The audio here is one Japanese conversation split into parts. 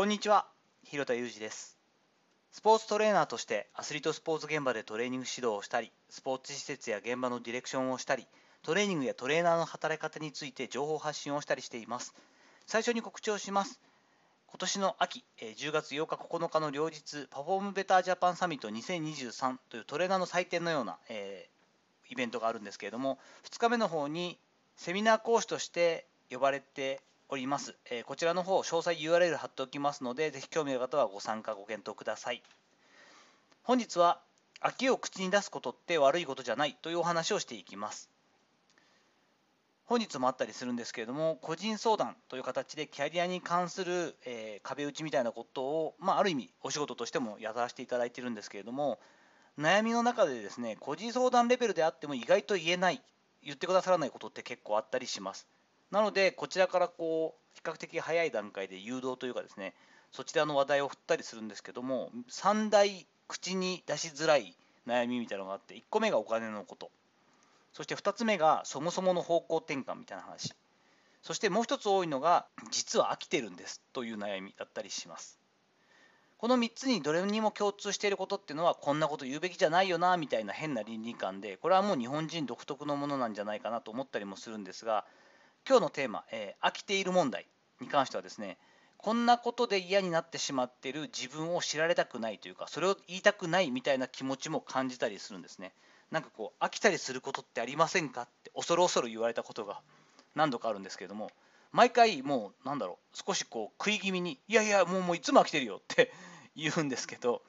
こんにちは広田裕二です。スポーツトレーナーとしてアスリートスポーツ現場でトレーニング指導をしたりスポーツ施設や現場のディレクションをしたりトレーニングやトレーナーの働き方について情報発信をしたりしています。最初に告知をします。今年の秋10月8日9日の両日パフォームベタージャパンサミット2023というトレーナーの祭典のような、えー、イベントがあるんですけれども2日目の方にセミナー講師として呼ばれております。えこちらの方、詳細 URL 貼っておきますので、ぜひ興味ある方はご参加、ご検討ください。本日は、飽きを口に出すことって悪いことじゃないというお話をしていきます。本日もあったりするんですけれども、個人相談という形でキャリアに関する、えー、壁打ちみたいなことを、まあ、ある意味お仕事としてもやらせていただいてるんですけれども、悩みの中でですね、個人相談レベルであっても意外と言えない、言ってくださらないことって結構あったりします。なので、こちらからこう比較的早い段階で誘導というかですね、そちらの話題を振ったりするんですけども、3大口に出しづらい悩みみたいなのがあって、1個目がお金のこと、そして2つ目がそもそもの方向転換みたいな話、そしてもう1つ多いのが、実は飽きてるんですという悩みだったりします。この3つにどれにも共通していることっていうのは、こんなこと言うべきじゃないよなみたいな変な倫理観で、これはもう日本人独特のものなんじゃないかなと思ったりもするんですが、今日のテーマ、えー、飽きている問題に関してはですね、こんなことで嫌になってしまっている自分を知られたくないというか、それを言いたくないみたいな気持ちも感じたりするんですね。なんかこう、飽きたりすることってありませんか？って恐る恐る言われたことが何度かあるんですけれども、毎回もう、なんだろう、少しこう、食い気味に、いやいや、もうもういつも飽きてるよって 言うんですけど、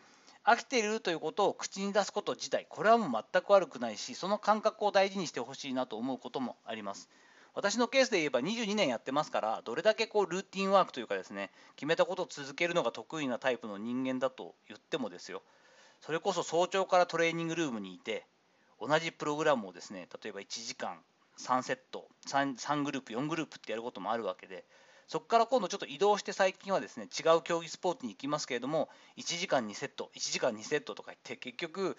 飽きているということを口に出すこと自体、これはもう全く悪くないし、その感覚を大事にしてほしいなと思うこともあります。私のケースで言えば22年やってますから、どれだけこうルーティンワークというかですね、決めたことを続けるのが得意なタイプの人間だと言ってもですよ、それこそ早朝からトレーニングルームにいて、同じプログラムをですね、例えば1時間3セット3、3グループ、4グループってやることもあるわけで、そこから今度ちょっと移動して最近はですね、違う競技スポーツに行きますけれども、1時間2セット、1時間2セットとか言って、結局、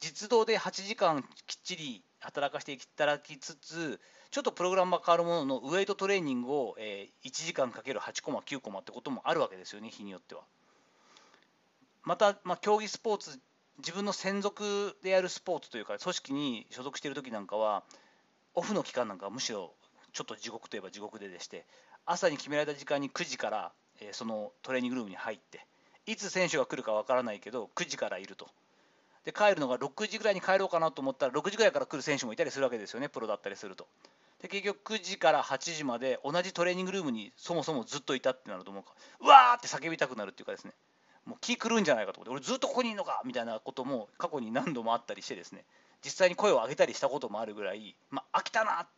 実動で8時間きっちり働かせていただきつつ、ちょっとプログラムが変わるものの、ウエイトトレーニングを、えー、1時間かける8コマ、9コマってこともあるわけですよね、日によっては。また、まあ、競技スポーツ、自分の専属でやるスポーツというか、組織に所属している時なんかは、オフの期間なんかはむしろちょっと地獄といえば地獄ででして、朝に決められた時間に9時から、えー、そのトレーニングルームに入って、いつ選手が来るかわからないけど、9時からいると。で帰るのが6時ぐらいに帰ろうかなと思ったら6時ぐらいから来る選手もいたりするわけですよねプロだったりすると。で結局9時から8時まで同じトレーニングルームにそもそもずっといたってなると思うか。うわーって叫びたくなるっていうかですね。もう気狂うんじゃないかと思って俺ずっとここにいるのかみたいなことも過去に何度もあったりしてですね。実際に声を上げたりしたこともあるぐらい、まあ、飽きたな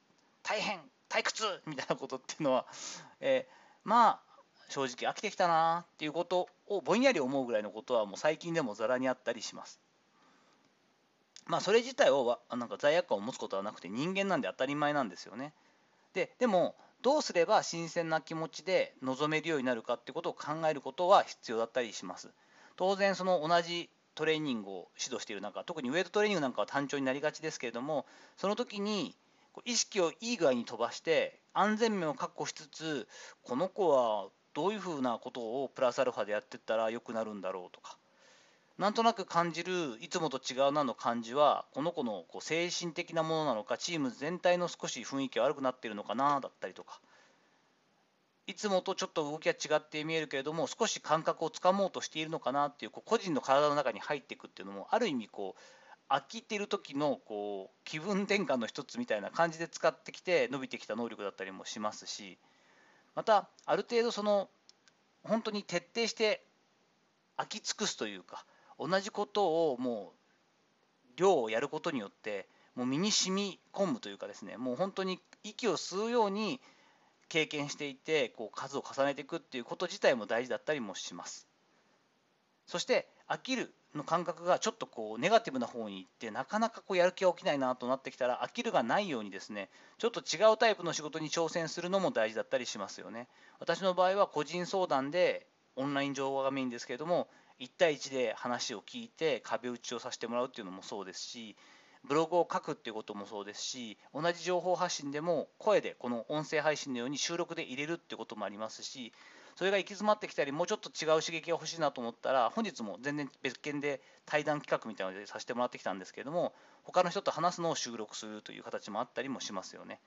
大変退屈みたいなことっていうのは、えー、まあ正直飽きてきたなっていうことをぼんやり思うぐらいのことはもう最近でもざらにあったりします。まあ、それ自体をなんか罪悪感を持つことはなくて人間なんで当たり前なんですよね。ででもどうすれば新鮮な気持ちで臨めるようになるかってことを考えることは必要だったりします。当然その同じトレーニングを指導している中特にウェイトトレーニングなんかは単調になりがちですけれどもその時に意識をいい具合に飛ばして安全面を確保しつつこの子はどういうふうなことをプラスアルファでやっていったら良くなるんだろうとかなんとなく感じるいつもと違うなの感じはこの子のこう精神的なものなのかチーム全体の少し雰囲気悪くなっているのかなだったりとか。いつもとちょっと動きが違って見えるけれども少し感覚をつかもうとしているのかなっていうこう個人の体の中に入っていくっていうのもある意味こう飽きてる時のこう気分転換の一つみたいな感じで使ってきて伸びてきた能力だったりもしますし。またある程度その本当に徹底して飽き尽くすというか同じことをもう量をやることによってもう身に染み込むというかですねもう本当に息を吸うように経験していてこう数を重ねていくっていうこと自体も大事だったりもします。そして飽きるの感覚がちょっとこうネガティブな方に行ってなかなかこうやる気が起きないなとなってきたら飽きるがないようにですねちょっと違うタイプの仕事に挑戦するのも大事だったりしますよね。私の場合は個人相談でオンライン上がメインですけれども1対1で話を聞いて壁打ちをさせてもらうっていうのもそうですしブログを書くっていうこともそうですし同じ情報発信でも声でこの音声配信のように収録で入れるってこともありますしそれが行き詰まってきたりもうちょっと違う刺激が欲しいなと思ったら本日も全然別件で対談企画みたいなのでさせてもらってきたんですけれども他の人と話すのを収録するという形もあったりもしますよね。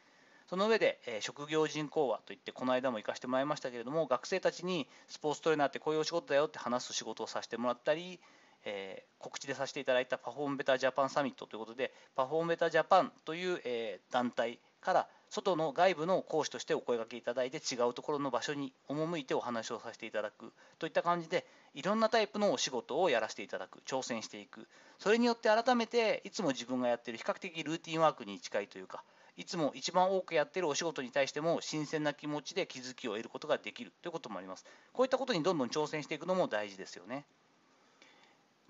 その上で、え、職業人講話といってこの間も行かせてもらいましたけれども学生たちにスポーツトレーナーってこういうお仕事だよって話す仕事をさせてもらったり、え、告知でさせていただいたパフォームベタージャパンサミットということでパフォームベタージャパンという、え、団体から外の外部の講師としてお声がけいただいて違うところの場所に赴いてお話をさせていただくといった感じでいろんなタイプのお仕事をやらせていただく挑戦していく。それによって改めていつも自分がやってる比較的ルーティンワークに近いというかいつも一番多くやってるお仕事に対しても新鮮な気持ちで気づきを得ることができるということもあります。こういったことにどんどん挑戦していくのも大事ですよね。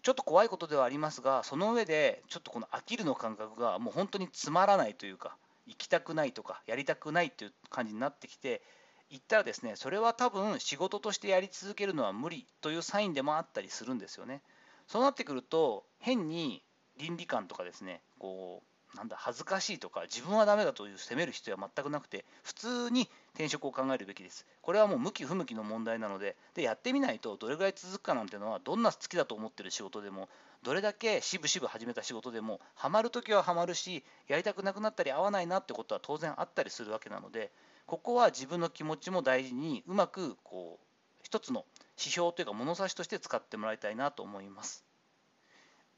ちょっと怖いことではありますが、その上でちょっとこの飽きるの感覚がもう本当につまらないというか、行きたくないとか、やりたくないという感じになってきて、言ったらですね、それは多分仕事としてやり続けるのは無理というサインでもあったりするんですよね。そうなってくると、変に倫理観とかですね、こうなんだ恥ずかしいとか自分はダメだという責める必要は全くなくて普通に転職を考えるべきです。これはもう向き不向きの問題なのででやってみないとどれぐらい続くかなんてのはどんな好きだと思ってる仕事でもどれだけしぶしぶ始めた仕事でもハマるときはハマるしやりたくなくなったり合わないなってことは当然あったりするわけなのでここは自分の気持ちも大事にうまくこう一つの指標というか物差しとして使ってもらいたいなと思います。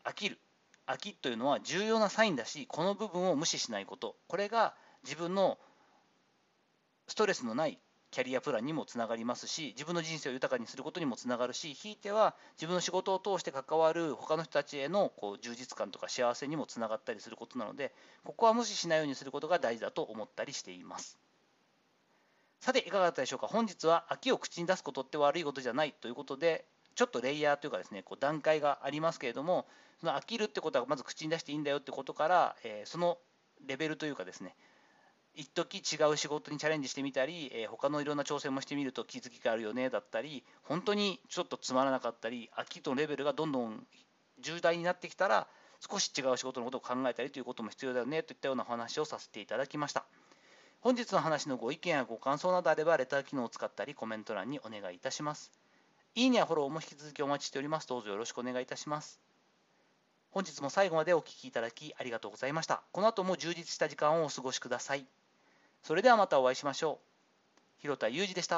飽きる。飽きというのは重要なサインだしこの部分を無視しないこと。これが自分のストレスのないキャリアプランにもつながりますし自分の人生を豊かにすることにもつながるしひいては自分の仕事を通して関わる他の人たちへのこう充実感とか幸せにもつながったりすることなのでここは無視しないようにすることが大事だと思ったりしています。さていかがだったでしょうか？本日は秋を口に出すことって悪いことじゃないということでちょっとレイヤーというかですねこう段階がありますけれどもその飽きるってことはまず口に出していいんだよってことから、え、そのレベルというかですね一時違う仕事にチャレンジしてみたり、えー、他のいろんな挑戦もしてみると気づきがあるよねだったり本当にちょっとつまらなかったり飽きとのレベルがどんどん重大になってきたら少し違う仕事のことを考えたりということも必要だよねといったようなお話をさせていただきました。本日の話のご意見やご感想などあればレター機能を使ったりコメント欄にお願いいたします。いいねやフォローも引き続きお待ちしておりますどうぞよろしくお願いいたします本日も最後までお聴きいただきありがとうございました。この後も充実した時間をお過ごしください。それではまたお会いしましょう。広田裕二でした。